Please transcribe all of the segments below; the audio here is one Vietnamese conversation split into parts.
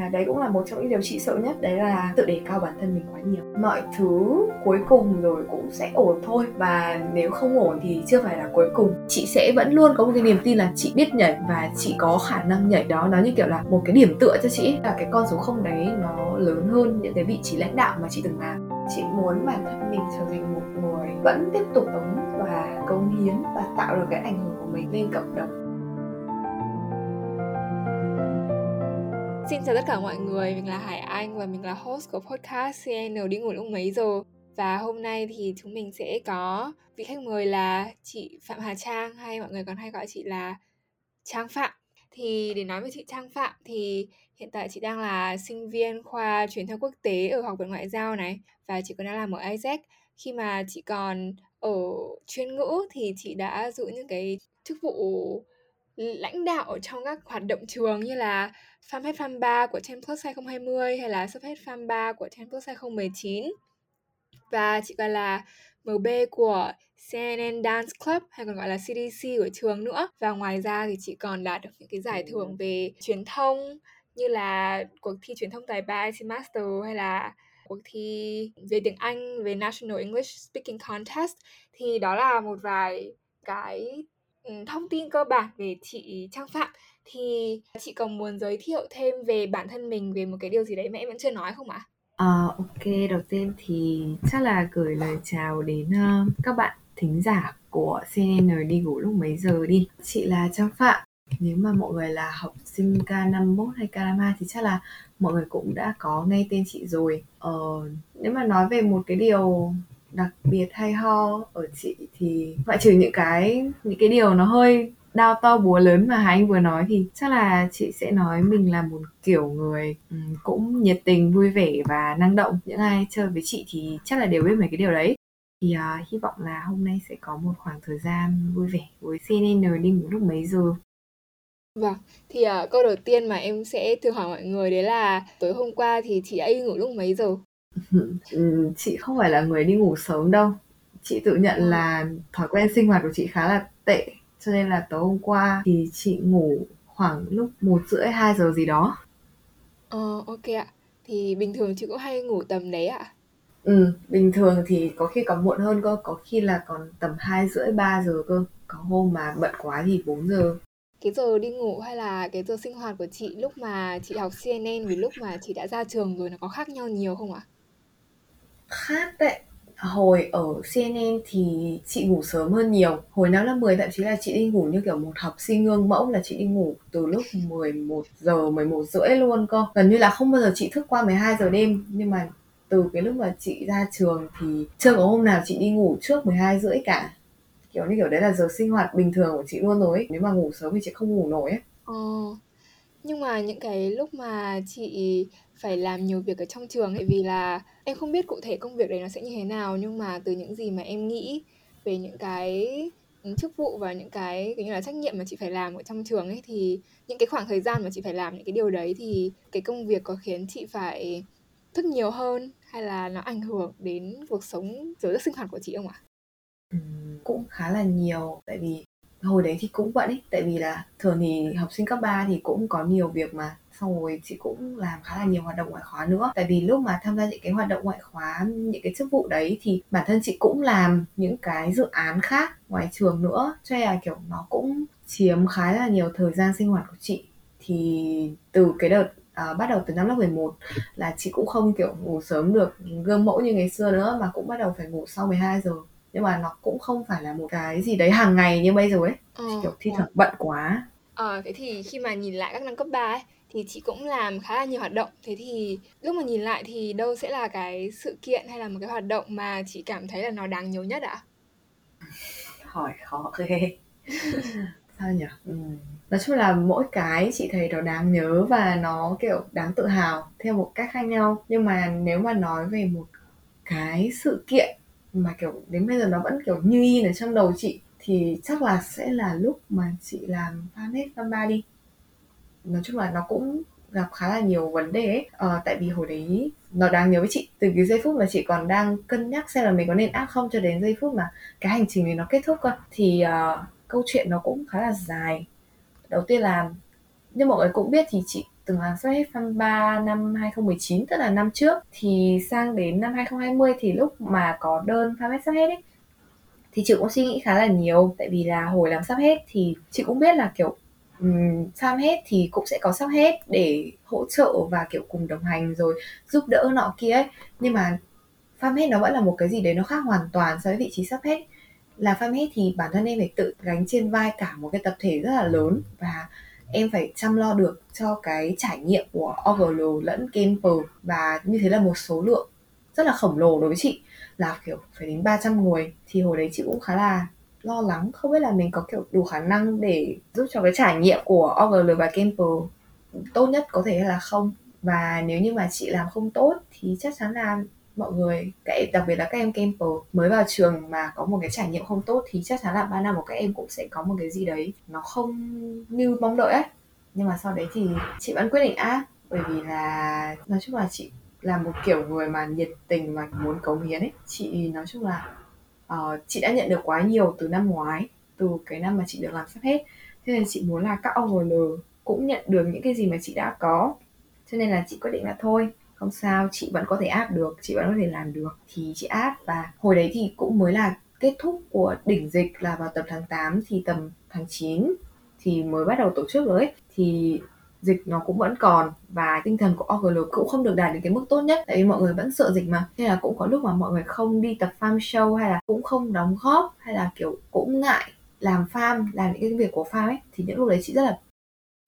và đấy cũng là một trong những điều chị sợ nhất, đấy là tự đề cao bản thân mình quá nhiều. Mọi thứ cuối cùng rồi cũng sẽ ổn thôi. Và nếu không ổn thì chưa phải là cuối cùng. Chị sẽ vẫn luôn có một cái niềm tin là chị biết nhảy và chị có khả năng nhảy đó. Nó như kiểu là một cái điểm tựa cho chị là cái con số không đấy nó lớn hơn những cái vị trí lãnh đạo mà chị từng làm. Chị muốn bản thân mình trở thành một người vẫn tiếp tục đóng và cống hiến và tạo được cái ảnh hưởng của mình lên cộng đồng. Xin chào tất cả mọi người, mình là Hải Anh và mình là host của podcast CN đi ngủ lúc mấy giờ. Và hôm nay thì chúng mình sẽ có vị khách mời là chị Phạm Hà Trang hay mọi người còn hay gọi chị là Trang Phạm. Thì để nói về chị Trang Phạm thì hiện tại chị đang là sinh viên khoa truyền thông quốc tế ở Học viện Ngoại giao này Và chị còn đang làm ở Isaac Khi mà chị còn ở chuyên ngữ thì chị đã giữ những cái chức vụ lãnh đạo ở trong các hoạt động trường như là FAMHEAD FAM 3 của 10 Plus 2020 hay là SUBHEAD FAM 3 của 10 Plus 2019 và chị còn là MB của CNN Dance Club hay còn gọi là CDC của trường nữa. Và ngoài ra thì chị còn đạt được những cái giải thưởng về truyền thông như là cuộc thi truyền thông tài ba IC Master hay là cuộc thi về tiếng Anh về National English Speaking Contest. Thì đó là một vài cái thông tin cơ bản về chị Trang Phạm thì chị còn muốn giới thiệu thêm về bản thân mình về một cái điều gì đấy mà em vẫn chưa nói không ạ? À, ok, đầu tiên thì chắc là gửi lời chào đến uh, các bạn thính giả của CNN đi ngủ lúc mấy giờ đi. Chị là Trang Phạm. Nếu mà mọi người là học sinh K51 hay K52 thì chắc là mọi người cũng đã có nghe tên chị rồi. Ờ, nếu mà nói về một cái điều đặc biệt hay ho ở chị thì ngoại trừ những cái những cái điều nó hơi đau to búa lớn mà Hà Anh vừa nói thì chắc là chị sẽ nói mình là một kiểu người ừ, cũng nhiệt tình, vui vẻ và năng động. Những ai chơi với chị thì chắc là đều biết mấy cái điều đấy. Thì uh, hy vọng là hôm nay sẽ có một khoảng thời gian vui vẻ với CNN đi ngủ lúc mấy giờ. Vâng, thì uh, câu đầu tiên mà em sẽ thường hỏi mọi người đấy là tối hôm qua thì chị đã đi ngủ lúc mấy giờ? Ừ, chị không phải là người đi ngủ sớm đâu. Chị tự nhận ờ. là thói quen sinh hoạt của chị khá là tệ cho nên là tối hôm qua thì chị ngủ khoảng lúc một rưỡi hai giờ gì đó Ờ, ok ạ. Thì bình thường chị cũng hay ngủ tầm đấy ạ? ừ bình thường thì có khi còn muộn hơn cơ có khi là còn tầm hai rưỡi ba giờ cơ có hôm mà bận quá thì 4 giờ Cái giờ đi ngủ hay là cái giờ sinh hoạt của chị lúc mà chị học CNN với lúc mà chị đã ra trường rồi nó có khác nhau nhiều không ạ? Khác đấy. Hồi ở CNN thì chị ngủ sớm hơn nhiều. Hồi năm lớp 10 thậm chí là chị đi ngủ như kiểu một học sinh gương mẫu là chị đi ngủ từ lúc 11 giờ 11 rưỡi luôn cơ. Gần như là không bao giờ chị thức qua 12 giờ đêm. Nhưng mà từ cái lúc mà chị ra trường thì chưa có hôm nào chị đi ngủ trước 12 rưỡi cả. Kiểu như kiểu đấy là giờ sinh hoạt bình thường của chị luôn rồi ấy. nếu mà ngủ sớm thì chị không ngủ nổi ấy. Ờ, nhưng mà những cái lúc mà chị phải làm nhiều việc ở trong trường ấy vì là em không biết cụ thể công việc đấy nó sẽ như thế nào nhưng mà từ những gì mà em nghĩ về những cái ừ, chức vụ và những cái kiểu như là trách nhiệm mà chị phải làm ở trong trường ấy thì những cái khoảng thời gian mà chị phải làm những cái điều đấy thì cái công việc có khiến chị phải thức nhiều hơn hay là nó ảnh hưởng đến cuộc sống giữa sinh hoạt của chị không ạ? Ừ, cũng khá là nhiều tại vì hồi đấy thì cũng vậy ấy tại vì là thường thì học sinh cấp 3 thì cũng có nhiều việc mà xong rồi chị cũng làm khá là nhiều hoạt động ngoại khóa nữa. Tại vì lúc mà tham gia những cái hoạt động ngoại khóa những cái chức vụ đấy thì bản thân chị cũng làm những cái dự án khác ngoài trường nữa. Cho nên là kiểu nó cũng chiếm khá là nhiều thời gian sinh hoạt của chị. Thì từ cái đợt à, bắt đầu từ năm lớp 11 là chị cũng không kiểu ngủ sớm được gương mẫu như ngày xưa nữa mà cũng bắt đầu phải ngủ sau 12 giờ. Nhưng mà nó cũng không phải là một cái gì đấy hàng ngày như bây giờ ấy. Ờ, kiểu thi thoảng bận quá. Ờ thế thì khi mà nhìn lại các năm cấp 3 ấy thì chị cũng làm khá là nhiều hoạt động. Thế thì lúc mà nhìn lại thì đâu sẽ là cái sự kiện hay là một cái hoạt động mà chị cảm thấy là nó đáng nhớ nhất ạ? Hỏi khó ghê. Sao nhỉ? Ừ. nói chung là mỗi cái chị thấy nó đáng nhớ và nó, kiểu, đáng tự hào theo một cách khác nhau. Nhưng mà nếu mà nói về một cái sự kiện mà, kiểu, đến bây giờ nó vẫn, kiểu, như in ở trong đầu chị, thì chắc là sẽ là lúc mà chị làm fanpage ba đi nói chung là nó cũng gặp khá là nhiều vấn đề ấy. Ờ, tại vì hồi đấy nó đáng nhớ với chị từ cái giây phút mà chị còn đang cân nhắc xem là mình có nên áp không cho đến giây phút mà cái hành trình này nó kết thúc cơ. Thì uh, câu chuyện nó cũng khá là dài. Đầu tiên là như mọi người cũng biết thì chị từng làm sắp hết fan 3 năm 2019 tức là năm trước. Thì sang đến năm 2020 thì lúc mà có đơn fan sắp hết ấy thì chị cũng suy nghĩ khá là nhiều. Tại vì là hồi làm sắp hết thì chị cũng biết là kiểu um, hết thì cũng sẽ có sắp hết để hỗ trợ và kiểu cùng đồng hành rồi giúp đỡ nọ kia ấy. Nhưng mà farm hết nó vẫn là một cái gì đấy nó khác hoàn toàn so với vị trí sắp hết. Là farm hết thì bản thân em phải tự gánh trên vai cả một cái tập thể rất là lớn và em phải chăm lo được cho cái trải nghiệm của OGL lẫn Camper và như thế là một số lượng rất là khổng lồ đối với chị. Là kiểu phải đến 300 người thì hồi đấy chị cũng khá là lo lắng, không biết là mình có, kiểu, đủ khả năng để giúp cho cái trải nghiệm của OGL và Campbell tốt nhất có thể hay là không? Và nếu như mà chị làm không tốt thì chắc chắn là mọi người, cái, đặc biệt là các em Campbell mới vào trường mà có một cái trải nghiệm không tốt thì chắc chắn là ba năm của các em cũng sẽ có một cái gì đấy nó không như mong đợi ấy. Nhưng mà sau đấy thì chị vẫn quyết định áp, bởi vì là, nói chung là chị là một kiểu người mà nhiệt tình và muốn cống hiến ấy. Chị, nói chung là uh, chị đã nhận được quá nhiều từ năm ngoái từ cái năm mà chị được làm sắp hết. Thế nên chị muốn là các OL cũng nhận được những cái gì mà chị đã có. Cho nên là chị quyết định là thôi không sao chị vẫn có thể áp được chị vẫn có thể làm được. Thì chị áp và hồi đấy thì cũng mới là kết thúc của đỉnh dịch là vào tầm tháng 8 thì tầm tháng 9 thì mới bắt đầu tổ chức rồi ấy. Thì dịch nó cũng vẫn còn và tinh thần của OGL cũng không được đạt đến cái mức tốt nhất. Tại vì mọi người vẫn sợ dịch mà. Nên là cũng có lúc mà mọi người không đi tập farm show hay là cũng không đóng góp hay là, kiểu, cũng ngại làm farm, làm những cái việc của farm ấy, thì những lúc đấy chị rất là,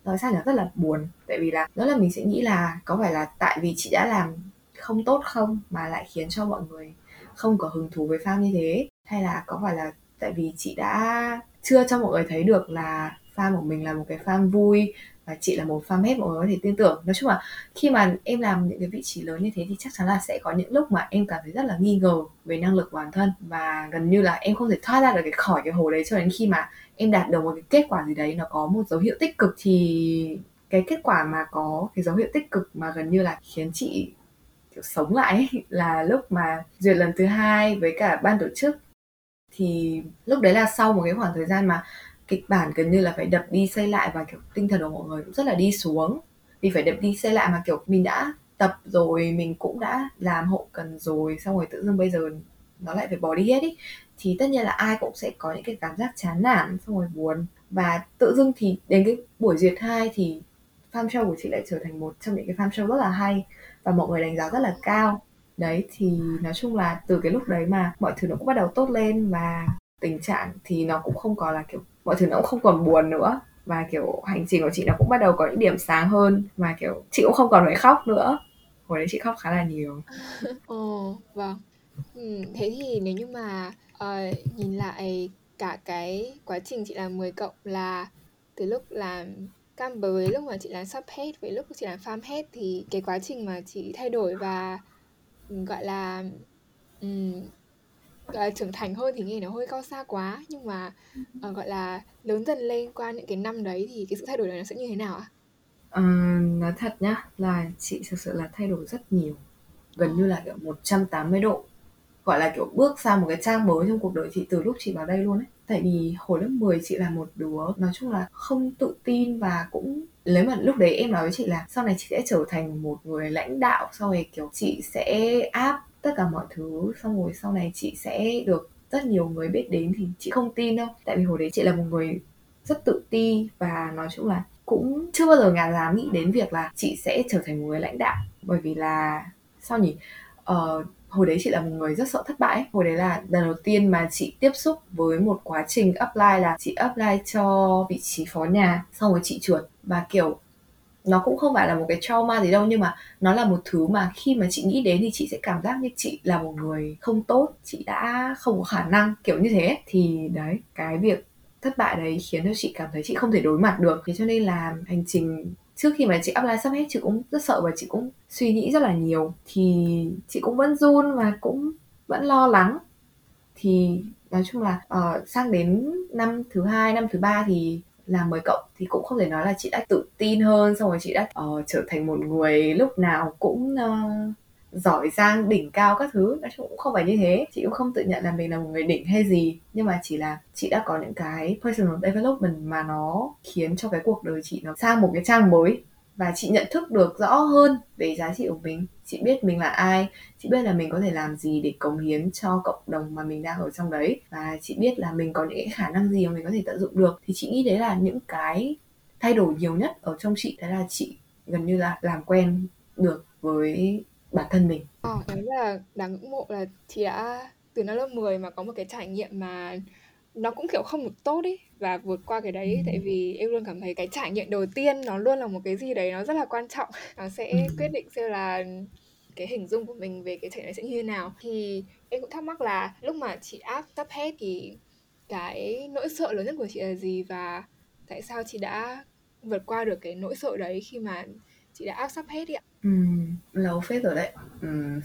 nói sao nhỉ, rất là buồn. Tại vì là, đó là mình sẽ nghĩ là có phải là tại vì chị đã làm không tốt không mà lại khiến cho mọi người không có hứng thú với farm như thế? Hay là có phải là tại vì chị đã chưa cho mọi người thấy được là farm của mình là một cái farm vui và chị là một fan hết mọi người có thể tin tưởng. Nói chung là khi mà em làm những cái vị trí lớn như thế thì chắc chắn là sẽ có những lúc mà em cảm thấy rất là nghi ngờ về năng lực của bản thân. Và gần như là em không thể thoát ra được cái khỏi cái hồ đấy cho đến khi mà em đạt được một cái kết quả gì đấy nó có một dấu hiệu tích cực thì cái kết quả mà có cái dấu hiệu tích cực mà gần như là khiến chị kiểu sống lại ấy, là lúc mà duyệt lần thứ hai với cả ban tổ chức. Thì lúc đấy là sau một cái khoảng thời gian mà kịch bản gần như là phải đập đi xây lại và, kiểu, tinh thần của mọi người cũng rất là đi xuống. Vì phải đập đi xây lại mà, kiểu, mình đã tập rồi, mình cũng đã làm hậu cần rồi, xong rồi tự dưng bây giờ nó lại phải bỏ đi hết ý. Thì tất nhiên là ai cũng sẽ có những cái cảm giác chán nản, xong rồi buồn. Và tự dưng thì đến cái buổi duyệt hai thì farm show của chị lại trở thành một trong những cái farm show rất là hay và mọi người đánh giá rất là cao. Đấy, thì nói chung là từ cái lúc đấy mà mọi thứ nó cũng bắt đầu tốt lên và tình trạng thì nó cũng không còn là, kiểu mọi thứ nó cũng không còn buồn nữa. Và kiểu hành trình của chị nó cũng bắt đầu có những điểm sáng hơn. Và kiểu chị cũng không còn phải khóc nữa. Hồi đấy chị khóc khá là nhiều. Ồ vâng. Ừ, thế thì nếu như mà uh, nhìn lại cả cái quá trình chị làm 10 cộng là từ lúc làm cam với lúc mà chị làm sub hết với lúc chị làm farm hết thì cái quá trình mà chị thay đổi và ừ, gọi là um, gọi là trưởng thành hơn thì nghe nó hơi cao xa quá nhưng mà uh, gọi là lớn dần lên qua những cái năm đấy thì cái sự thay đổi này nó sẽ như thế nào ạ? À, nói thật nhá là chị thực sự là thay đổi rất nhiều. Gần như là kiểu 180 độ. Gọi là kiểu bước sang một cái trang mới trong cuộc đời chị từ lúc chị vào đây luôn ấy. Tại vì hồi lớp 10 chị là một đứa nói chung là không tự tin và cũng lấy mà lúc đấy em nói với chị là sau này chị sẽ trở thành một người lãnh đạo sau này kiểu chị sẽ áp tất cả mọi thứ xong rồi sau này chị sẽ được rất nhiều người biết đến thì chị không tin đâu. Tại vì hồi đấy chị là một người rất tự ti và nói chung là cũng chưa bao giờ ngà dám nghĩ đến việc là chị sẽ trở thành một người lãnh đạo. Bởi vì là sao nhỉ? Ờ, hồi đấy chị là một người rất sợ thất bại hồi đấy là lần đầu tiên mà chị tiếp xúc với một quá trình apply là chị apply cho vị trí phó nhà xong rồi chị trượt. Và kiểu nó cũng không phải là một cái trauma gì đâu nhưng mà nó là một thứ mà khi mà chị nghĩ đến thì chị sẽ cảm giác như chị là một người không tốt chị đã không có khả năng kiểu như thế. Thì đấy cái việc thất bại đấy khiến cho chị cảm thấy chị không thể đối mặt được. Thế cho nên là hành trình trước khi mà chị apply sắp hết chị cũng rất sợ và chị cũng suy nghĩ rất là nhiều. Thì chị cũng vẫn run và cũng vẫn lo lắng. Thì nói chung là uh, sang đến năm thứ hai năm thứ ba thì là mới cộng thì cũng không thể nói là chị đã tự tin hơn xong rồi chị đã uh, trở thành một người lúc nào cũng uh, giỏi giang đỉnh cao các thứ. Nói chung cũng không phải như thế. Chị cũng không tự nhận là mình là một người đỉnh hay gì nhưng mà chỉ là chị đã có những cái personal development mà nó khiến cho cái cuộc đời chị nó sang một cái trang mới và chị nhận thức được rõ hơn về giá trị của mình. Chị biết mình là ai. Chị biết là mình có thể làm gì để cống hiến cho cộng đồng mà mình đang ở trong đấy. Và chị biết là mình có những khả năng gì mà mình có thể tận dụng được. Thì chị nghĩ đấy là những cái thay đổi nhiều nhất ở trong chị. Đấy là chị gần như là làm quen được với bản thân mình. Ờ, đấy là đáng ngưỡng mộ là chị đã từ năm lớp 10 mà có một cái trải nghiệm mà nó cũng kiểu không được tốt ý và vượt qua cái đấy tại vì em luôn cảm thấy cái trải nghiệm đầu tiên nó luôn là một cái gì đấy nó rất là quan trọng. Nó sẽ Ừ. quyết định xem là cái hình dung của mình về cái trải nghiệm này sẽ như thế nào. Thì em cũng thắc mắc là lúc mà chị áp sắp hết thì cái nỗi sợ lớn nhất của chị là gì và tại sao chị đã vượt qua được cái nỗi sợ đấy khi mà chị đã áp sắp hết ạ? Ừ, lâu phết rồi đấy. Ừ.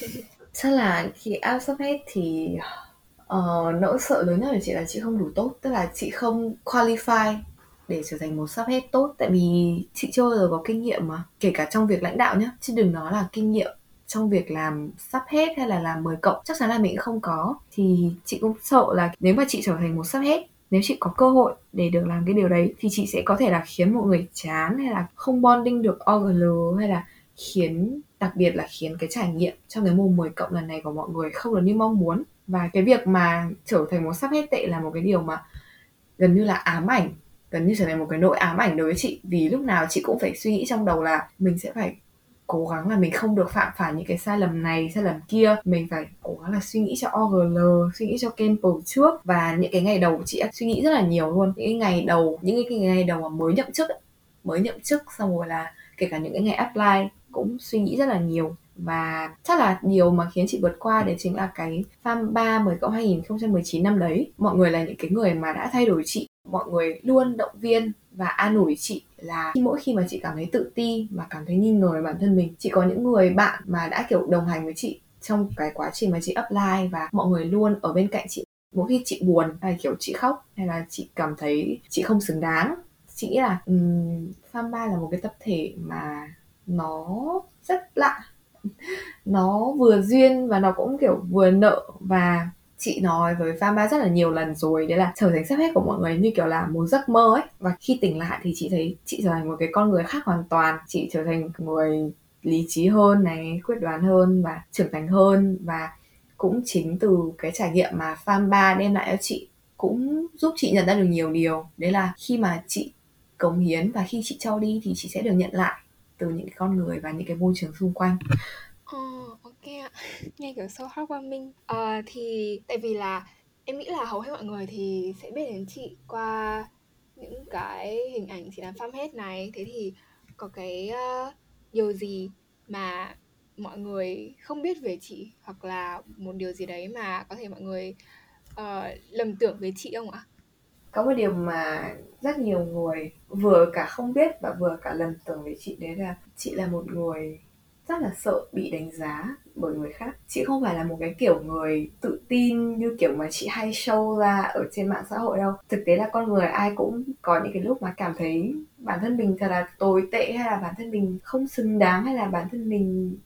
chắc là khi áp sắp hết thì uh, nỗi sợ lớn nhất của chị là chị không đủ tốt tức là chị không qualify để trở thành một sắp hết tốt. Tại vì chị chưa bao giờ có kinh nghiệm mà kể cả trong việc lãnh đạo nhé chứ đừng nói là kinh nghiệm trong việc làm sắp hết hay là làm 10 cộng chắc chắn là mình không có. Thì chị cũng sợ là nếu mà chị trở thành một sắp hết nếu chị có cơ hội để được làm cái điều đấy thì chị sẽ có thể là khiến mọi người chán hay là không bonding được OGL hay là khiến đặc biệt là khiến cái trải nghiệm trong cái mùa 10 cộng lần này của mọi người không được như mong muốn và cái việc mà trở thành một sắp hết tệ là một cái điều mà gần như là ám ảnh, gần như trở thành một cái nỗi ám ảnh đối với chị. Vì lúc nào chị cũng phải suy nghĩ trong đầu là mình sẽ phải cố gắng là mình không được phạm phải những cái sai lầm này, sai lầm kia. Mình phải cố gắng là suy nghĩ cho OGL suy nghĩ cho Campbell trước. Và những cái ngày đầu chị đã suy nghĩ rất là nhiều luôn. Những cái ngày đầu, những cái ngày đầu mà mới nhậm chức mới nhậm chức xong rồi là kể cả những cái ngày apply cũng suy nghĩ rất là nhiều và chắc là điều mà khiến chị vượt qua đấy chính là cái farm 3 10 cộng 2019 năm đấy. Mọi người là những cái người mà đã thay đổi chị. Mọi người luôn động viên và an ủi chị là mỗi khi mà chị cảm thấy tự ti và cảm thấy nghi ngờ về bản thân mình chị có những người bạn mà đã kiểu đồng hành với chị trong cái quá trình mà chị apply và mọi người luôn ở bên cạnh chị. Mỗi khi chị buồn hay kiểu chị khóc hay là chị cảm thấy chị không xứng đáng chị nghĩ là um, farm 3 là một cái tập thể mà nó rất lạ nó vừa duyên và nó cũng, kiểu, vừa nợ. Và chị nói với Fama rất là nhiều lần rồi, đấy là trở thành sắp hết của mọi người như kiểu là một giấc mơ ấy. Và khi tỉnh lại thì chị thấy chị trở thành một cái con người khác hoàn toàn. Chị trở thành người lý trí hơn này, quyết đoán hơn và trưởng thành hơn. Và cũng chính từ cái trải nghiệm mà Farm 3 đem lại cho chị cũng giúp chị nhận ra được nhiều điều. Đấy là khi mà chị cống hiến và khi chị cho đi thì chị sẽ được nhận lại từ những cái con người và những cái môi trường xung quanh Ờ, ok ạ. Nghe kiểu so heartwarming. Ờ, thì tại vì là em nghĩ là hầu hết mọi người thì sẽ biết đến chị qua những cái hình ảnh chị làm farm hết này. Thế thì có cái uh, điều gì mà mọi người không biết về chị hoặc là một điều gì đấy mà có thể mọi người uh, lầm tưởng về chị không ạ? Có một điều mà rất nhiều người vừa cả không biết và vừa cả lầm tưởng về chị đấy là chị là một người rất là sợ bị đánh giá bởi người khác. Chị không phải là một cái kiểu người tự tin như kiểu mà chị hay show ra ở trên mạng xã hội đâu. Thực tế là con người ai cũng có những cái lúc mà cảm thấy bản thân mình thật là tồi tệ hay là bản thân mình không xứng đáng hay là bản thân mình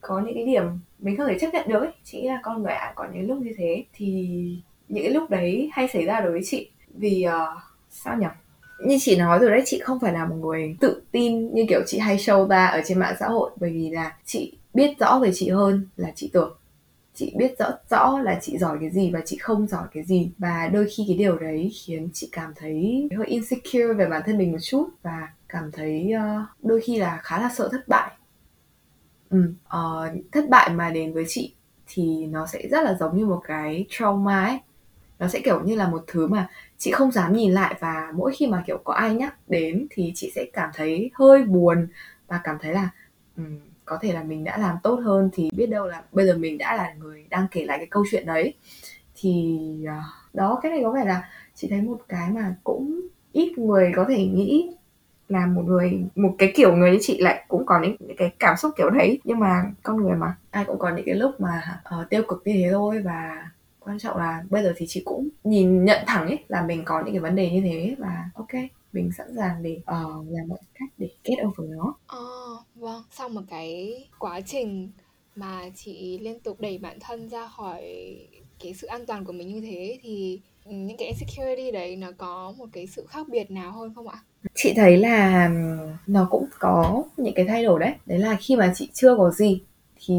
có những cái điểm mình không thể chấp nhận được ấy. Chị nghĩ là con người ai có những lúc như thế. Thì những cái lúc đấy hay xảy ra đối với chị vì uh, sao nhỉ như chị nói rồi đấy chị không phải là một người tự tin như kiểu chị hay show ra ở trên mạng xã hội. Bởi vì là chị biết rõ về chị hơn là chị tưởng. Chị biết rõ rõ là chị giỏi cái gì và chị không giỏi cái gì. Và đôi khi cái điều đấy khiến chị cảm thấy hơi insecure về bản thân mình một chút và cảm thấy uh, đôi khi là khá là sợ thất bại. Ừ, uh, thất bại mà đến với chị thì nó sẽ rất là giống như một cái trauma ấy nó sẽ kiểu như là một thứ mà chị không dám nhìn lại và mỗi khi mà kiểu có ai nhắc đến thì chị sẽ cảm thấy hơi buồn và cảm thấy là um, có thể là mình đã làm tốt hơn thì biết đâu là bây giờ mình đã là người đang kể lại cái câu chuyện đấy. Thì uh, đó cái này có vẻ là chị thấy một cái mà cũng ít người có thể nghĩ là một người một cái kiểu người như chị lại cũng có những, những cái cảm xúc kiểu đấy. Nhưng mà con người mà ai cũng có những cái lúc mà uh, tiêu cực như thế thôi và quan trọng là bây giờ thì chị cũng nhìn nhận thẳng ấy là mình có những cái vấn đề như thế và ok mình sẵn sàng để uh, làm mọi cách để kết over nó. Ờ, vâng, sau một cái quá trình mà chị liên tục đẩy bản thân ra khỏi cái sự an toàn của mình như thế thì những cái insecurity đấy nó có một cái sự khác biệt nào hơn không ạ? chị thấy là nó cũng có những cái thay đổi đấy đấy là khi mà chị chưa có gì thì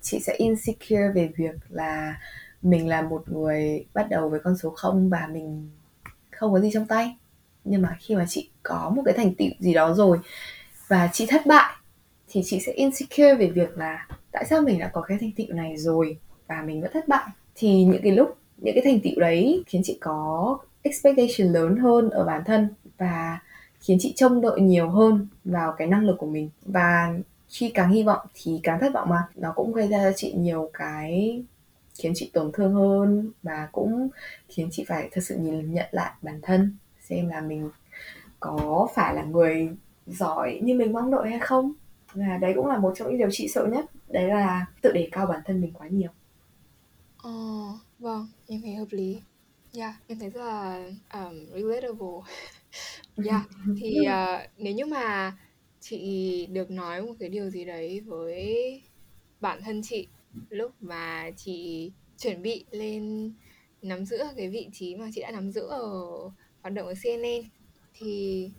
chị sẽ insecure về việc là mình là một người bắt đầu với con số 0 và mình không có gì trong tay. Nhưng mà khi mà chị có một cái thành tựu gì đó rồi và chị thất bại, thì chị sẽ insecure về việc là tại sao mình đã có cái thành tựu này rồi và mình vẫn thất bại. Thì những cái lúc, những cái thành tựu đấy khiến chị có expectation lớn hơn ở bản thân và khiến chị trông đợi nhiều hơn vào cái năng lực của mình. Và khi càng hy vọng thì càng thất vọng mà. Nó cũng gây ra cho chị nhiều cái khiến chị tổn thương hơn và cũng khiến chị phải thật sự nhìn nhận lại bản thân xem là mình có phải là người giỏi như mình mong đợi hay không và đấy cũng là một trong những điều chị sợ nhất đấy là tự đề cao bản thân mình quá nhiều Ờ, vâng, em thấy hợp lý. Yeah, em thấy rất là um, relatable. yeah, dạ, thì uh, nếu như mà chị được nói một cái điều gì đấy với bản thân chị lúc mà chị chuẩn bị lên nắm giữ cái vị trí mà chị đã nắm giữ ở hoạt động ở CNN thì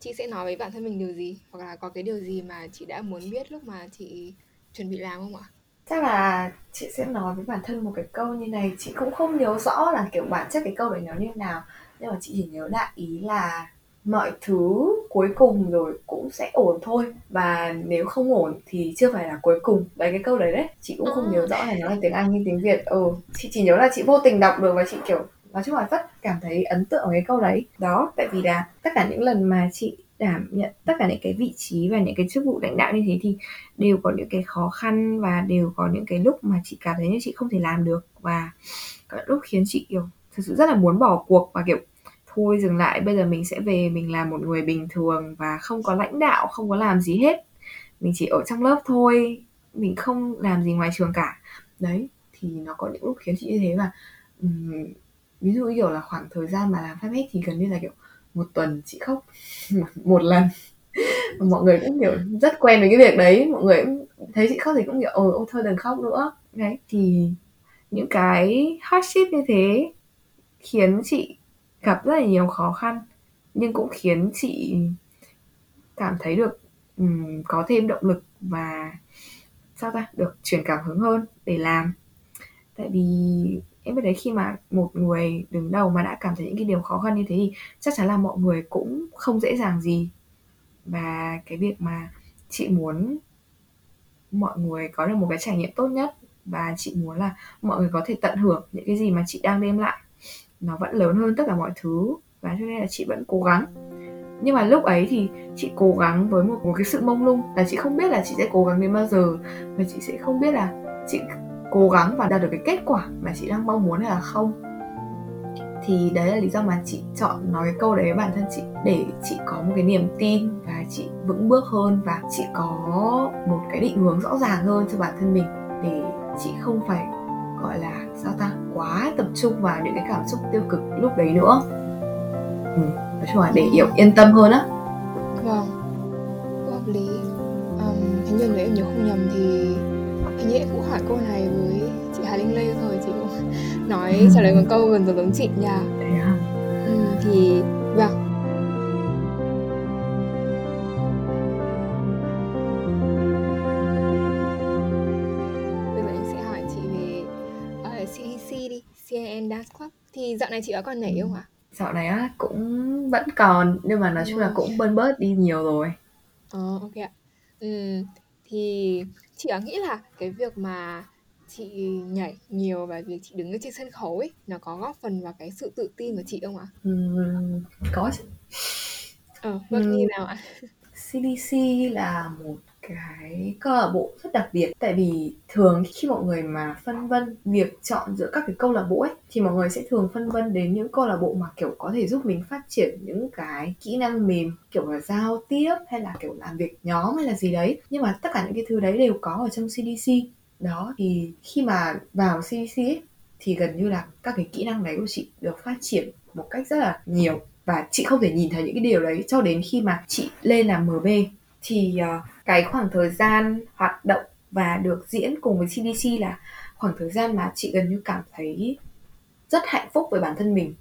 chị sẽ nói với bản thân mình điều gì? Hoặc là có cái điều gì mà chị đã muốn biết lúc mà chị chuẩn bị làm không ạ? chắc là chị sẽ nói với bản thân một cái câu như này. Chị cũng không nhớ rõ là kiểu bản chất cái câu đấy nó như nào. Nhưng mà chị chỉ nhớ đại ý là mọi thứ cuối cùng rồi cũng sẽ ổn thôi. Và nếu không ổn thì chưa phải là cuối cùng. Đấy cái câu đấy đấy. Chị cũng không nhớ rõ là nó là tiếng anh hay tiếng việt. Ừ chị chỉ nhớ là chị vô tình đọc được và chị kiểu nói chung là rất cảm thấy ấn tượng với cái câu đấy. Đó tại vì là tất cả những lần mà chị đảm nhận tất cả những cái vị trí và những cái chức vụ lãnh đạo như thế thì đều có những cái khó khăn và đều có những cái lúc mà chị cảm thấy như chị không thể làm được. Và có lúc khiến chị kiểu thực sự rất là muốn bỏ cuộc và kiểu thôi dừng lại. Bây giờ mình sẽ về mình là một người bình thường và không có lãnh đạo không có làm gì hết. Mình chỉ ở trong lớp thôi mình không làm gì ngoài trường cả. Đấy thì nó có những lúc khiến chị như thế và um, ví dụ kiểu là khoảng thời gian mà làm fanpage thì gần như là kiểu một tuần chị khóc một, một lần. Mọi người cũng kiểu rất quen với cái việc đấy. Mọi người cũng thấy chị khóc thì cũng kiểu ồ ô thôi đừng khóc nữa. Đấy thì những cái hardship như thế khiến chị gặp rất là nhiều khó khăn nhưng cũng khiến chị cảm thấy được um, có thêm động lực và sao ta được truyền cảm hứng hơn để làm. Tại vì em biết đấy khi mà một người đứng đầu mà đã cảm thấy những cái điều khó khăn như thế thì chắc chắn là mọi người cũng không dễ dàng gì. Và cái việc mà chị muốn mọi người có được một cái trải nghiệm tốt nhất và chị muốn là mọi người có thể tận hưởng những cái gì mà chị đang đem lại nó vẫn lớn hơn tất cả mọi thứ. Và cho nên là chị vẫn cố gắng. Nhưng mà lúc ấy thì chị cố gắng với một, một cái sự mông lung là chị không biết là chị sẽ cố gắng đến bao giờ. Và chị sẽ không biết là chị cố gắng và đạt được cái kết quả mà chị đang mong muốn hay là không. Thì đấy là lý do mà chị chọn nói cái câu đấy với bản thân chị. Để chị có một cái niềm tin và chị vững bước hơn và chị có một cái định hướng rõ ràng hơn cho bản thân mình. Để chị không phải gọi là sao ta? Quá tập trung vào những cái cảm xúc tiêu cực lúc đấy nữa. Ừ, nói chung là để hiểu yên tâm hơn á. Vâng hợp lý. Um, hình như nếu em nhớ không nhầm thì hình như cũng hỏi câu này với chị Hà Linh Lê rồi chị cũng nói trả lời một câu gần giống giống chị nha yeah. ừ, thì thì dạo này chị có còn nhảy không ạ? dạo này á cũng vẫn còn nhưng mà nói chung là cũng bớt bớt đi nhiều rồi Ờ, ok ạ. Ừ, thì chị có nghĩ là cái việc mà chị nhảy nhiều và việc chị đứng ở trên sân khấu ấy nó có góp phần vào cái sự tự tin của chị không ạ? Ừm, có chứ Ờ, vâng như nào ạ? CDC là một cái câu lạc bộ rất đặc biệt. Tại vì thường khi mọi người mà phân vân việc chọn giữa các cái câu lạc bộ ấy thì mọi người sẽ thường phân vân đến những câu lạc bộ mà kiểu có thể giúp mình phát triển những cái kỹ năng mềm kiểu là giao tiếp hay là kiểu làm việc nhóm hay là gì đấy. Nhưng mà tất cả những cái thứ đấy đều có ở trong CDC đó thì khi mà vào CDC ấy, thì gần như là các cái kỹ năng đấy của chị được phát triển một cách rất là nhiều. Và chị không thể nhìn thấy những cái điều đấy cho đến khi mà chị lên làm MB thì uh, cái khoảng thời gian hoạt động và được diễn cùng với CDC là khoảng thời gian mà chị gần như cảm thấy rất hạnh phúc với bản thân mình.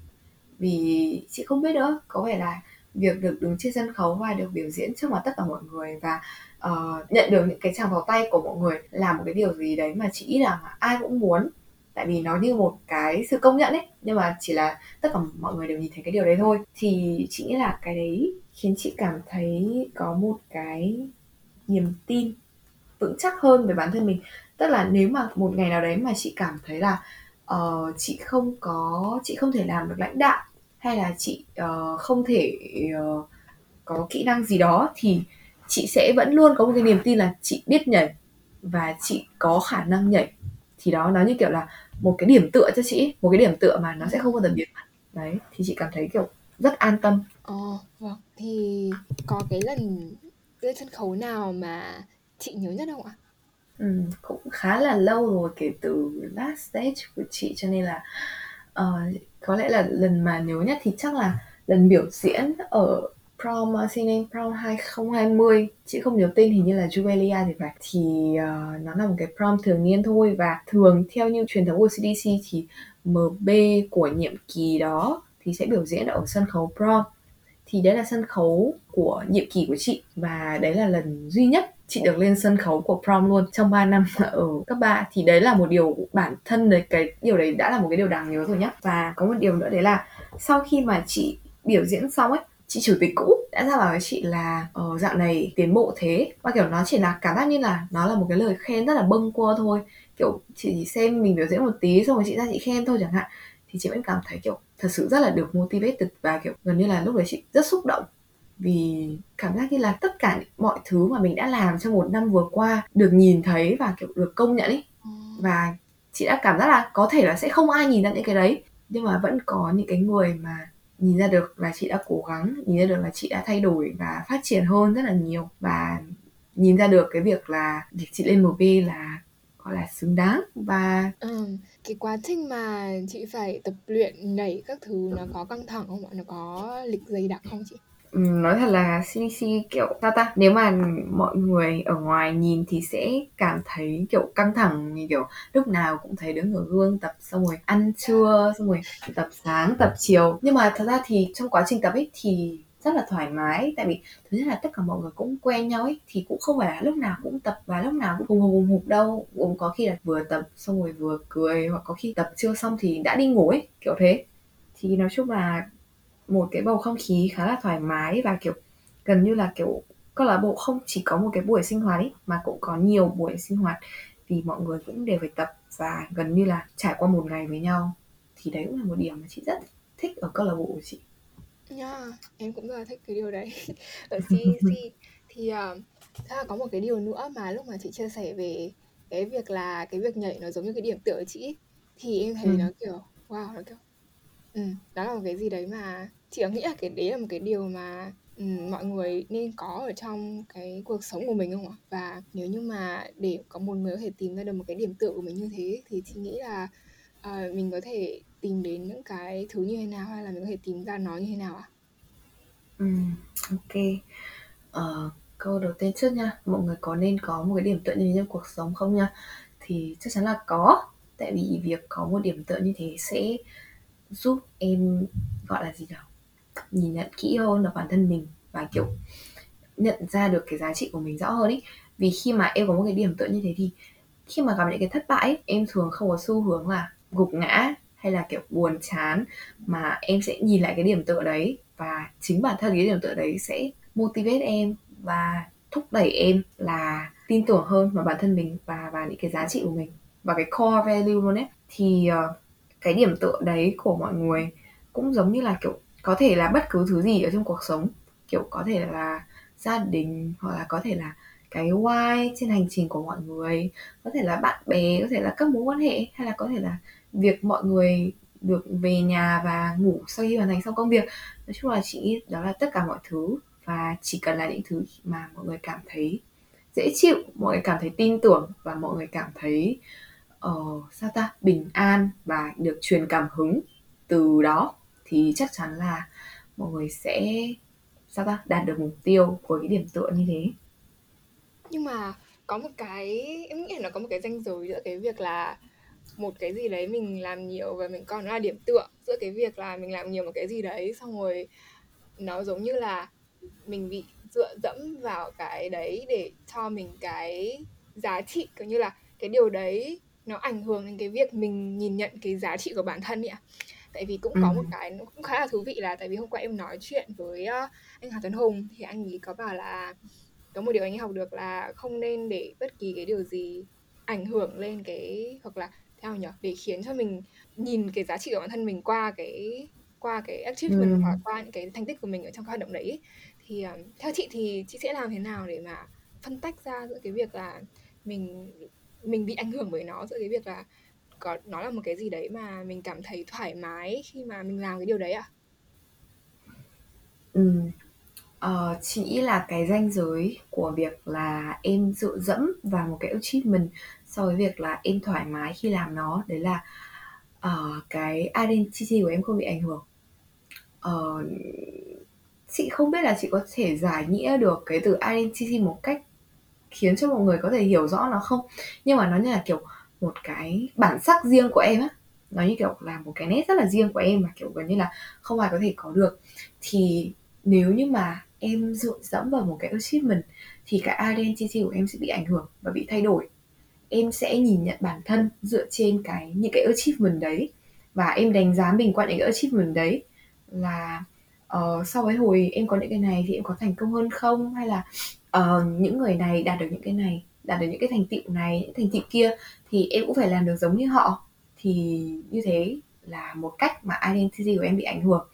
Vì chị không biết nữa có vẻ là việc được đứng trên sân khấu và được biểu diễn trước mặt tất cả mọi người và uh, nhận được những cái tràng vào tay của mọi người là một cái điều gì đấy mà chị nghĩ là ai cũng muốn. Tại vì nó như một cái sự công nhận ấy nhưng mà chỉ là tất cả mọi người đều nhìn thấy cái điều đấy thôi. Thì chị nghĩ là cái đấy khiến chị cảm thấy có một cái niềm tin vững chắc hơn về bản thân mình. Tức là nếu mà một ngày nào đấy mà chị cảm thấy là uh, chị không có chị không thể làm được lãnh đạo hay là chị uh, không thể uh, có kỹ năng gì đó thì chị sẽ vẫn luôn có một cái niềm tin là chị biết nhảy và chị có khả năng nhảy. Thì đó nó như kiểu là một cái điểm tựa cho chị một cái điểm tựa mà nó sẽ không bao giờ biến mất. Đấy thì chị cảm thấy kiểu rất an tâm. Ồ, vâng. Thì có cái lần lên sân khấu nào mà chị nhớ nhất không ạ? Ừ, cũng khá là lâu rồi kể từ last stage của chị cho nên là uh, có lẽ là lần mà nhớ nhất thì chắc là lần biểu diễn ở prom ờ, uh, singing prom 2020 chị không nhớ tên hình như là Julia thì phải. Thì uh, nó là một cái prom thường niên thôi và thường theo như truyền thống của CDC thì MB của nhiệm kỳ đó thì sẽ biểu diễn ở sân khấu prom. Thì đấy là sân khấu của nhiệm kỳ của chị. Và đấy là lần duy nhất chị được lên sân khấu của prom luôn trong 3 năm ở cấp 3 thì đấy là một điều bản thân đấy cái điều đấy đã là một cái điều đáng nhớ rồi nhá. Và có một điều nữa đấy là sau khi mà chị biểu diễn xong ấy chị chủ tịch cũ đã ra bảo với chị là ở ờ, dạo này tiến bộ thế. Và kiểu nó chỉ là cảm giác như là nó là một cái lời khen rất là bâng quơ thôi. Kiểu chị chỉ xem mình biểu diễn một tí xong rồi chị ra chị khen thôi chẳng hạn. Thì chị vẫn cảm thấy kiểu thật sự rất là được motivated và kiểu gần như là lúc đấy chị rất xúc động vì cảm giác như là tất cả mọi thứ mà mình đã làm trong một năm vừa qua được nhìn thấy và kiểu được công nhận ấy ừ. và chị đã cảm giác là có thể là sẽ không ai nhìn ra những cái đấy nhưng mà vẫn có những cái người mà nhìn ra được là chị đã cố gắng nhìn ra được là chị đã thay đổi và phát triển hơn rất là nhiều. Và nhìn ra được cái việc là việc chị lên MB là gọi là xứng đáng. Và ừ, cái quá trình mà chị phải tập luyện nhảy các thứ nó có căng thẳng không ạ? Nó có lịch dày đặc không chị nói thật là CDC kiểu sao ta? Nếu mà mọi người ở ngoài nhìn thì sẽ cảm thấy kiểu căng thẳng, như kiểu lúc nào cũng thấy đứng ở gương tập xong rồi ăn trưa, xong rồi tập sáng, tập chiều. Nhưng mà thật ra thì trong quá trình tập ấy thì rất là thoải mái, tại vì thứ nhất là tất cả mọi người cũng quen nhau ấy, thì cũng không phải là lúc nào cũng tập và lúc nào cũng hùng hùng hùng hục đâu. Cũng có khi là vừa tập xong rồi vừa cười, hoặc có khi tập chưa xong thì đã đi ngủ ấy, kiểu thế. Thì nói chung là một cái bầu không khí khá là thoải mái và kiểu gần như là kiểu câu lạc bộ không chỉ có một cái buổi sinh hoạt ấy mà cũng có nhiều buổi sinh hoạt vì mọi người cũng đều phải tập và gần như là trải qua một ngày với nhau. Thì đấy cũng là một điểm mà chị rất thích ở câu lạc bộ của chị. Yeah, em cũng rất là thích cái điều đấy. Ở CEC thì uh, là có một cái điều nữa mà lúc mà chị chia sẻ về cái việc là cái việc nhảy nó giống như cái điểm tựa của chị thì em thấy ừ. nó kiểu wow nó kiểu ừ, đó là một cái gì đấy mà chị nghĩ là cái đấy là một cái điều mà ừ, mọi người nên có ở trong cái cuộc sống của mình không ạ và nếu như mà để có một người có thể tìm ra được một cái điểm tựa của mình như thế thì chị nghĩ là uh, mình có thể tìm đến những cái thứ như thế nào hay là mình có thể tìm ra nó như thế nào ạ? Ừ, ok. Ờ, câu đầu tiên trước nha, mọi người có nên có một cái điểm tựa như thế trong cuộc sống không nha? Thì chắc chắn là có, tại vì việc có một điểm tựa như thế sẽ giúp em gọi là gì nào nhìn nhận kỹ hơn vào bản thân mình và kiểu nhận ra được cái giá trị của mình rõ hơn ý. Vì khi mà em có một cái điểm tựa như thế thì khi mà gặp những cái thất bại em thường không có xu hướng là gục ngã hay là kiểu buồn chán mà em sẽ nhìn lại cái điểm tựa đấy và chính bản thân cái điểm tựa đấy sẽ motivate em và thúc đẩy em là tin tưởng hơn vào bản thân mình và và những cái giá trị của mình. Và cái core value luôn ấy thì uh, cái điểm tựa đấy của mọi người cũng giống như là, kiểu, có thể là bất cứ thứ gì ở trong cuộc sống. Kiểu, có thể là gia đình, hoặc là có thể là cái why trên hành trình của mọi người. Có thể là bạn bè, có thể là các mối quan hệ, hay là có thể là việc mọi người được về nhà và ngủ sau khi hoàn thành xong công việc. Nói chung là chị đó là tất cả mọi thứ, và chỉ cần là những thứ mà mọi người cảm thấy dễ chịu, mọi người cảm thấy tin tưởng và mọi người cảm thấy uh, sao ta? Bình an và được truyền cảm hứng từ đó thì chắc chắn là mọi người sẽ sao ta? Đạt được mục tiêu của cái điểm tựa như thế. Nhưng mà có một cái em nghĩ là nó có một cái ranh giới giữa cái việc là một cái gì đấy mình làm nhiều và mình coi nó là điểm tựa giữa cái việc là mình làm nhiều một cái gì đấy xong rồi nó giống như là mình bị dựa dẫm vào cái đấy để cho mình cái giá trị kiểu như là cái điều đấy nó ảnh hưởng đến cái việc mình nhìn nhận cái giá trị của bản thân ấy ạ tại vì cũng có ừ. một cái nó cũng khá là thú vị là tại vì hôm qua em nói chuyện với uh, anh Hà Tuấn Hùng thì anh ấy có bảo là có một điều anh ấy học được là không nên để bất kỳ cái điều gì ảnh hưởng lên cái hoặc là theo nhỉ để khiến cho mình nhìn cái giá trị của bản thân mình qua cái qua cái achievement ừ. hoặc qua những cái thành tích của mình ở trong cái hoạt động đấy thì um, theo chị thì chị sẽ làm thế nào để mà phân tách ra giữa cái việc là mình mình bị ảnh hưởng bởi nó giữa cái việc là có nó là một cái gì đấy mà mình cảm thấy thoải mái khi mà mình làm cái điều đấy? À? Ừ. Ờ, chị nghĩ là cái ranh giới của việc là em dựa dẫm vào một cái achievement so với việc là em thoải mái khi làm nó đấy là uh, cái identity của em không bị ảnh hưởng uh, chị không biết là chị có thể giải nghĩa được cái từ identity một cách khiến cho mọi người có thể hiểu rõ nó không? Nhưng mà nó như là kiểu một cái bản sắc riêng của em á. Nó như kiểu là một cái nét rất là riêng của em mà kiểu gần như là không ai có thể có được. Thì nếu như mà em dựa dẫm vào một cái achievement thì cái identity của em sẽ bị ảnh hưởng và bị thay đổi. Em sẽ nhìn nhận bản thân dựa trên cái những cái achievement đấy. Và em đánh giá mình qua những cái achievement đấy là uh, so với hồi em có những cái này thì em có thành công hơn không? Hay là uh, những người này đạt được những cái này đạt được những cái thành tựu này những thành tựu kia thì em cũng phải làm được giống như họ. Thì như thế là một cách mà identity của em bị ảnh hưởng.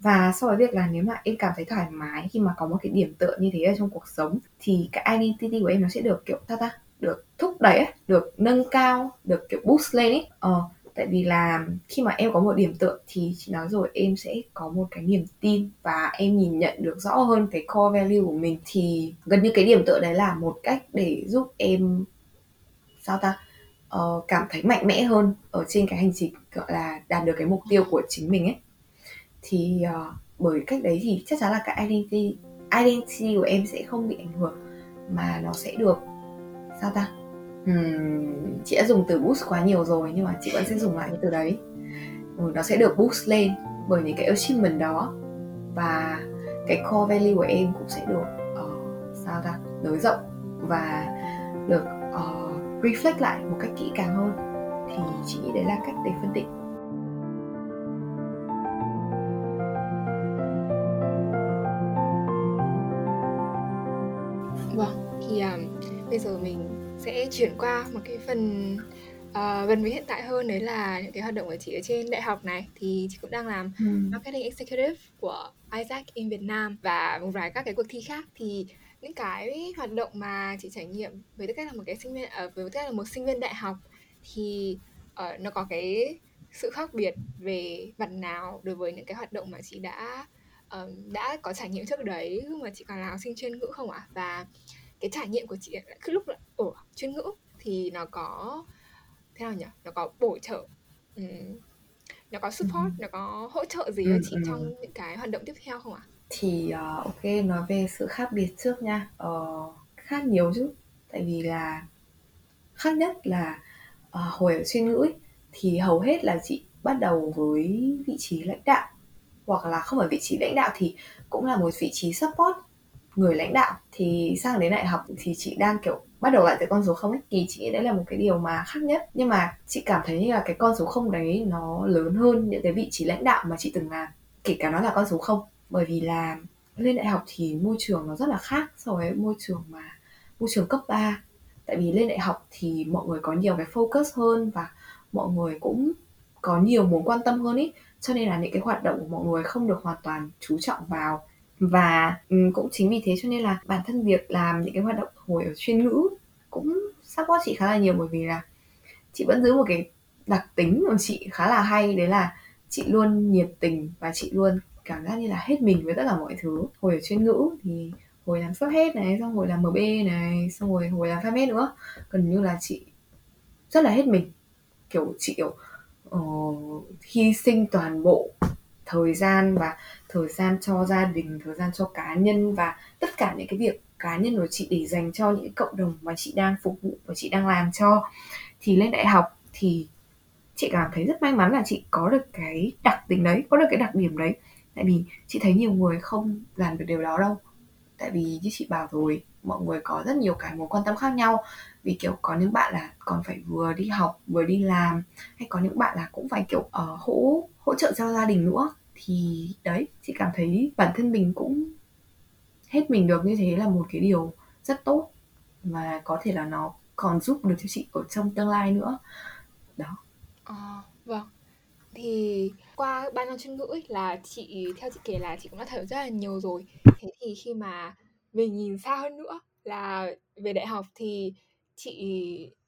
Và so với việc là nếu mà em cảm thấy thoải mái khi mà có một cái điểm tựa như thế ở trong cuộc sống thì cái identity của em nó sẽ được kiểu ta ta được thúc đẩy được nâng cao được kiểu boost lên ấy. Ờ, tại vì là khi mà em có một điểm tựa thì chị nói rồi em sẽ có một cái niềm tin và em nhìn nhận được rõ hơn cái core value của mình. Thì gần như cái điểm tựa đấy là một cách để giúp em sao ta uh, cảm thấy mạnh mẽ hơn ở trên cái hành trình gọi là đạt được cái mục tiêu của chính mình ấy. Thì uh, bởi cách đấy thì chắc chắn là cái identity identity của em sẽ không bị ảnh hưởng mà nó sẽ được sao ta um, chị đã dùng từ boost quá nhiều rồi nhưng mà chị vẫn sẽ dùng lại cái từ đấy. Ừ, nó sẽ được boost lên bởi những cái achievement đó và cái core value của em cũng sẽ được uh, sao ta nới rộng và được uh, reflect lại một cách kỹ càng hơn. Thì chị nghĩ đấy là cách để phân tích. Vâng, thì um, bây giờ mình sẽ chuyển qua một cái phần uh, gần với hiện tại hơn đấy là những cái hoạt động của chị ở trên đại học này thì chị cũng đang làm ừ. marketing executive của Isaac in Việt Nam và một vài các cái cuộc thi khác thì những cái hoạt động mà chị trải nghiệm với tư cách là một cái sinh viên ở uh, với tư cách là một sinh viên đại học thì uh, nó có cái sự khác biệt về mặt nào đối với những cái hoạt động mà chị đã um, đã có trải nghiệm trước đấy mà chị còn là học sinh chuyên ngữ không ạ à? và cái trải nghiệm của chị cứ lúc là ở chuyên ngữ thì nó có thế nào nhỉ? Nó có bổ trợ um, nó có support nó có hỗ trợ gì cho chị trong những cái hoạt động tiếp theo không ạ? Thì uh, ok nói về sự khác biệt trước nha. Uh, khác nhiều chứ tại vì là khác nhất là uh, hồi ở chuyên ngữ ấy, thì hầu hết là chị bắt đầu với vị trí lãnh đạo hoặc là không ở vị trí lãnh đạo thì cũng là một vị trí support người lãnh đạo thì sang đến đại học thì chị đang, kiểu, bắt đầu lại từ con số không ấy. Thì chị nghĩ đấy là một cái điều mà khác nhất. Nhưng mà chị cảm thấy như là cái con số không đấy nó lớn hơn những cái vị trí lãnh đạo mà chị từng làm, kể cả nó là con số không. Bởi vì là lên đại học thì môi trường nó rất là khác so với môi trường mà, môi trường cấp 3 tại vì lên đại học thì mọi người có nhiều cái focus hơn và mọi người cũng có nhiều mối quan tâm hơn ý. Cho nên là những cái hoạt động của mọi người không được hoàn toàn chú trọng vào và ừ, cũng chính vì thế cho nên là bản thân việc làm những cái hoạt động hồi ở chuyên ngữ cũng support chị khá là nhiều bởi vì là chị vẫn giữ một cái đặc tính của chị khá là hay đấy là chị luôn nhiệt tình và chị luôn cảm giác như là hết mình với tất cả mọi thứ. Hồi ở chuyên ngữ thì hồi làm sắp hết này xong rồi làm mb này xong rồi hồi làm pháp hết nữa gần như là chị rất là hết mình. Kiểu chị kiểu uh, hy sinh toàn bộ thời gian và thời gian cho gia đình thời gian cho cá nhân và tất cả những cái việc cá nhân của chị để dành cho những cộng đồng mà chị đang phục vụ và chị đang làm cho. Thì lên đại học thì chị cảm thấy rất may mắn là chị có được cái đặc tính đấy có được cái đặc điểm đấy. Tại vì chị thấy nhiều người không làm được điều đó đâu. Tại vì như chị bảo rồi mọi người có rất nhiều cái mối quan tâm khác nhau. Vì kiểu có những bạn là còn phải vừa đi học vừa đi làm hay có những bạn là cũng phải kiểu uh, hỗ hỗ trợ cho gia đình nữa thì đấy chị cảm thấy bản thân mình cũng hết mình được như thế là một cái điều rất tốt. Và có thể là nó còn giúp được cho chị ở trong tương lai nữa. Đó. À, vâng. Thì qua ba năm chuyên ngữ ấy, là chị theo chị kể là chị cũng đã thấy rất là nhiều rồi. Thế thì khi mà mình nhìn xa hơn nữa là về đại học thì chị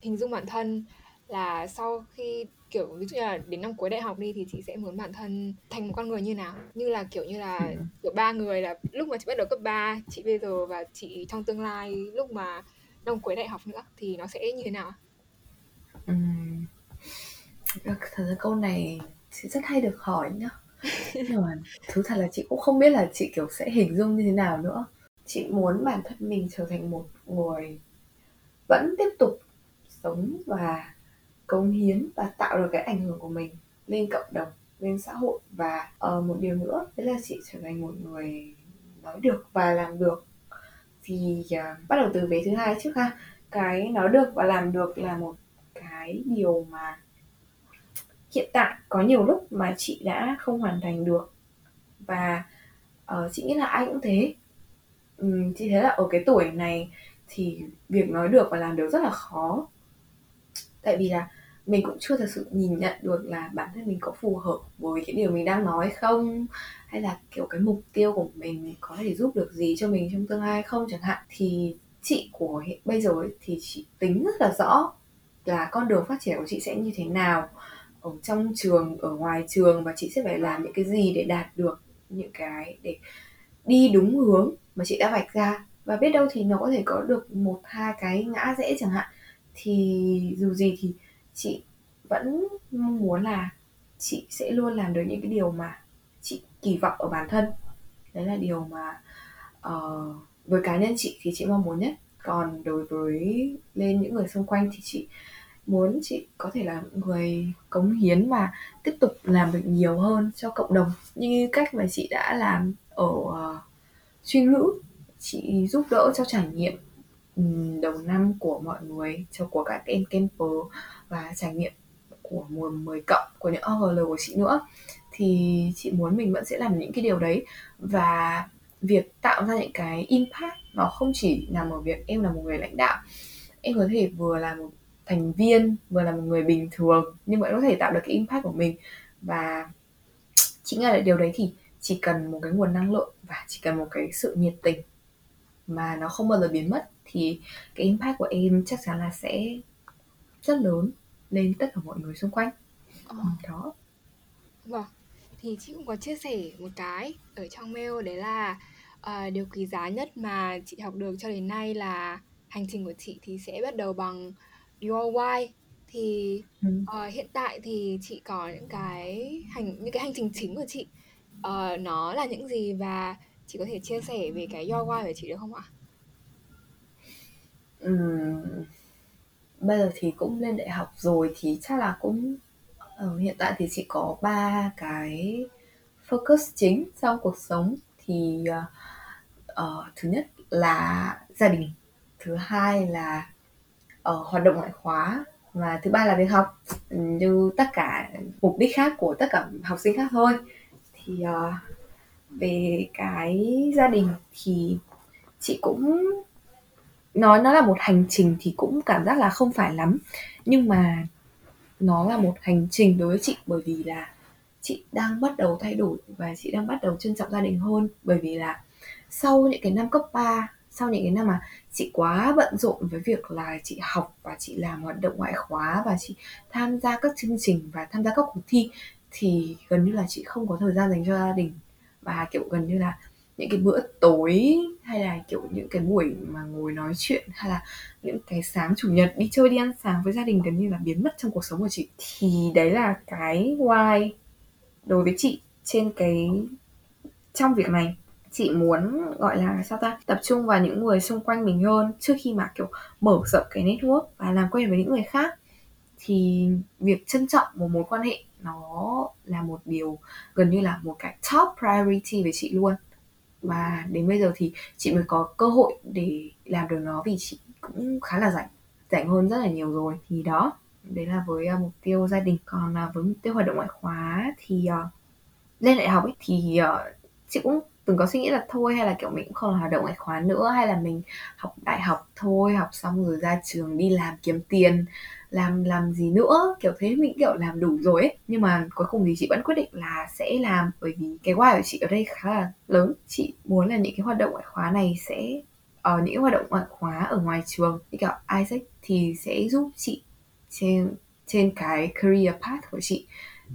hình dung bản thân là sau khi kiểu ví dụ như là đến năm cuối đại học đi thì chị sẽ muốn bản thân thành một con người như nào như là kiểu như là ừ. kiểu ba người là lúc mà chị bắt đầu cấp 3 chị bây giờ và chị trong tương lai lúc mà năm cuối đại học nữa thì nó sẽ như thế nào ừ. thật ra câu này chị rất hay được hỏi nhá nhưng mà thú thật là chị cũng không biết là chị kiểu sẽ hình dung như thế nào nữa chị muốn bản thân mình trở thành một người vẫn tiếp tục sống và cống hiến và tạo được cái ảnh hưởng của mình lên cộng đồng lên xã hội. Và uh, một điều nữa đấy là chị trở thành một người nói được và làm được. Thì uh, bắt đầu từ vế thứ hai trước ha. Cái nói được và làm được là một cái điều mà hiện tại có nhiều lúc mà chị đã không hoàn thành được. Và uh, chị nghĩ là ai cũng thế. Um, chị thấy là ở cái tuổi này thì việc nói được và làm được rất là khó tại vì là mình cũng chưa thật sự nhìn nhận được là bản thân mình có phù hợp với cái điều mình đang nói không hay là kiểu cái mục tiêu của mình có thể giúp được gì cho mình trong tương lai không chẳng hạn. Thì chị của hiện bây giờ ấy, thì chị tính rất là rõ là con đường phát triển của chị sẽ như thế nào ở trong trường ở ngoài trường và chị sẽ phải làm những cái gì để đạt được những cái để đi đúng hướng mà chị đã vạch ra. Và biết đâu thì nó có thể có được một hai cái ngã rẽ chẳng hạn thì dù gì thì chị vẫn mong muốn là chị sẽ luôn làm được những cái điều mà chị kỳ vọng ở bản thân. Đấy là điều mà uh, với cá nhân chị thì chị mong muốn nhất. Còn đối với lên những người xung quanh thì chị muốn chị có thể là người cống hiến và tiếp tục làm được nhiều hơn cho cộng đồng. Như cách mà chị đã làm ở ờ, uh, chuyên ngữ chị giúp đỡ cho trải nghiệm đầu năm của mọi người, cho của các em camper và trải nghiệm của mùa 10 cộng của những OGL của chị nữa. Thì chị muốn mình vẫn sẽ làm những cái điều đấy và việc tạo ra những cái impact nó không chỉ nằm ở việc em là một người lãnh đạo, em có thể vừa là một thành viên, vừa là một người bình thường, nhưng vẫn có thể tạo được cái impact của mình. Và chính là điều đấy thì chỉ cần một cái nguồn năng lượng và chỉ cần một cái sự nhiệt tình mà nó không bao giờ biến mất thì cái impact của em chắc chắn là sẽ rất lớn lên tất cả mọi người xung quanh ờ. đó vâng thì chị cũng có chia sẻ một cái ở trong mail đấy là uh, điều quý giá nhất mà chị học được cho đến nay là hành trình của chị thì sẽ bắt đầu bằng your why thì ừ. uh, hiện tại thì chị có những cái hành những cái hành trình chính của chị uh, nó là những gì và chị có thể chia sẻ về cái your why của chị được không ạ? Ừm, bây giờ thì cũng lên đại học rồi thì chắc là cũng ờ, hiện tại thì chỉ có ba cái focus chính trong cuộc sống. Thì uh, thứ nhất là gia đình thứ hai là uh, hoạt động ngoại khóa và thứ ba là việc học. Như tất cả mục đích khác của tất cả học sinh khác thôi. Thì uh, về cái gia đình thì chị cũng nói nó là một hành trình thì cũng cảm giác là không phải lắm. Nhưng mà nó là một hành trình đối với chị bởi vì là chị đang bắt đầu thay đổi và chị đang bắt đầu trân trọng gia đình hơn. Bởi vì là sau những cái năm cấp 3 sau những cái năm mà chị quá bận rộn với việc là chị học và chị làm hoạt động ngoại khóa và chị tham gia các chương trình và tham gia các cuộc thi, thì gần như là chị không có thời gian dành cho gia đình. Và kiểu gần như là những cái bữa tối hay là, kiểu, những cái buổi mà ngồi nói chuyện hay là những cái sáng chủ nhật, đi chơi, đi ăn sáng với gia đình gần như là biến mất trong cuộc sống của chị, thì đấy là cái why đối với chị trên cái, trong việc này. Chị muốn, gọi là, sao ta, tập trung vào những người xung quanh mình hơn trước khi mà, kiểu, mở rộng cái network và làm quen với những người khác. Thì việc trân trọng một mối quan hệ nó là một điều gần như là một cái top priority với chị luôn và đến bây giờ thì chị mới có cơ hội để làm được nó vì chị cũng khá là rảnh rảnh hơn rất là nhiều rồi. Thì đó đấy là với uh, mục tiêu gia đình. Còn uh, với mục tiêu hoạt động ngoại khóa thì uh, lên đại học ấy thì uh, chị cũng từng có suy nghĩ là thôi hay là kiểu mình cũng không là hoạt động ngoại khóa nữa hay là mình học đại học thôi học xong rồi ra trường đi làm kiếm tiền làm làm gì nữa kiểu thế mình kiểu làm đủ rồi ấy. Nhưng mà cuối cùng thì chị vẫn quyết định là sẽ làm bởi vì cái why của chị ở đây khá là lớn. Chị muốn là những cái hoạt động ngoại khóa này sẽ ở uh, những hoạt động ngoại khóa ở ngoài trường như kiểu Isaac thì sẽ giúp chị trên trên cái career path của chị.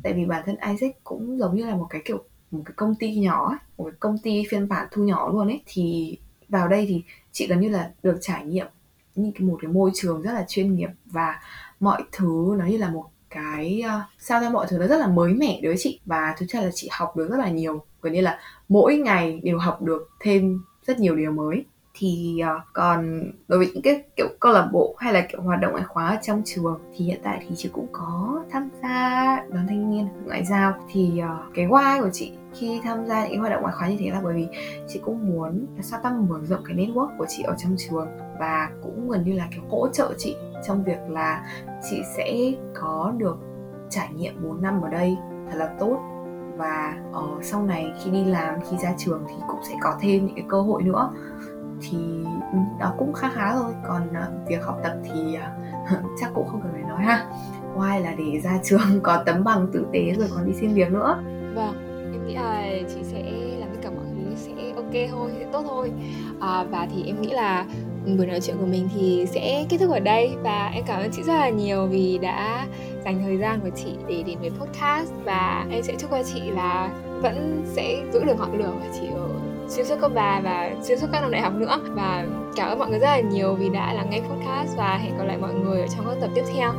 Tại vì bản thân Isaac cũng giống như là một cái kiểu một cái công ty nhỏ một cái công ty phiên bản thu nhỏ luôn ấy thì vào đây thì chị gần như là được trải nghiệm như cái một cái môi trường rất là chuyên nghiệp và mọi thứ nó như là một cái ờ, sao ra mọi thứ nó rất là mới mẻ đối với chị. Và thực ra là chị học được rất là nhiều gần như là mỗi ngày đều học được thêm rất nhiều điều mới. Thì uh, còn đối với những cái kiểu câu lạc bộ hay là kiểu hoạt động ngoại khóa ở trong trường thì hiện tại thì chị cũng có tham gia đoàn thanh niên ngoại giao. Thì uh, cái why của chị khi tham gia những hoạt động ngoại khóa như thế là bởi vì chị cũng muốn sao tăng mở rộng cái network của chị ở trong trường và cũng gần như là kiểu hỗ trợ chị trong việc là chị sẽ có được trải nghiệm 4 năm ở đây thật là tốt. Và ở sau này khi đi làm khi ra trường thì cũng sẽ có thêm những cái cơ hội nữa. Thì đó cũng khá khá thôi. Còn uh, việc học tập thì uh, chắc cũng không cần phải nói ha. Ngoài là để ra trường có tấm bằng tử tế rồi còn đi xin việc nữa. Vâng nghĩ là chị sẽ làm tất cả mọi thứ sẽ ok thôi sẽ tốt thôi. À, và thì em nghĩ là buổi nói chuyện của mình thì sẽ kết thúc ở đây. Và em cảm ơn chị rất là nhiều vì đã dành thời gian của chị để đến với podcast. Và em sẽ chúc cho chị là vẫn sẽ giữ được ngọn lửa của chị ở xuyên suốt cấp ba và xuyên suốt các năm đại học nữa. Và cảm ơn mọi người rất là nhiều vì đã lắng nghe podcast. Và hẹn gặp lại mọi người ở trong các tập tiếp theo.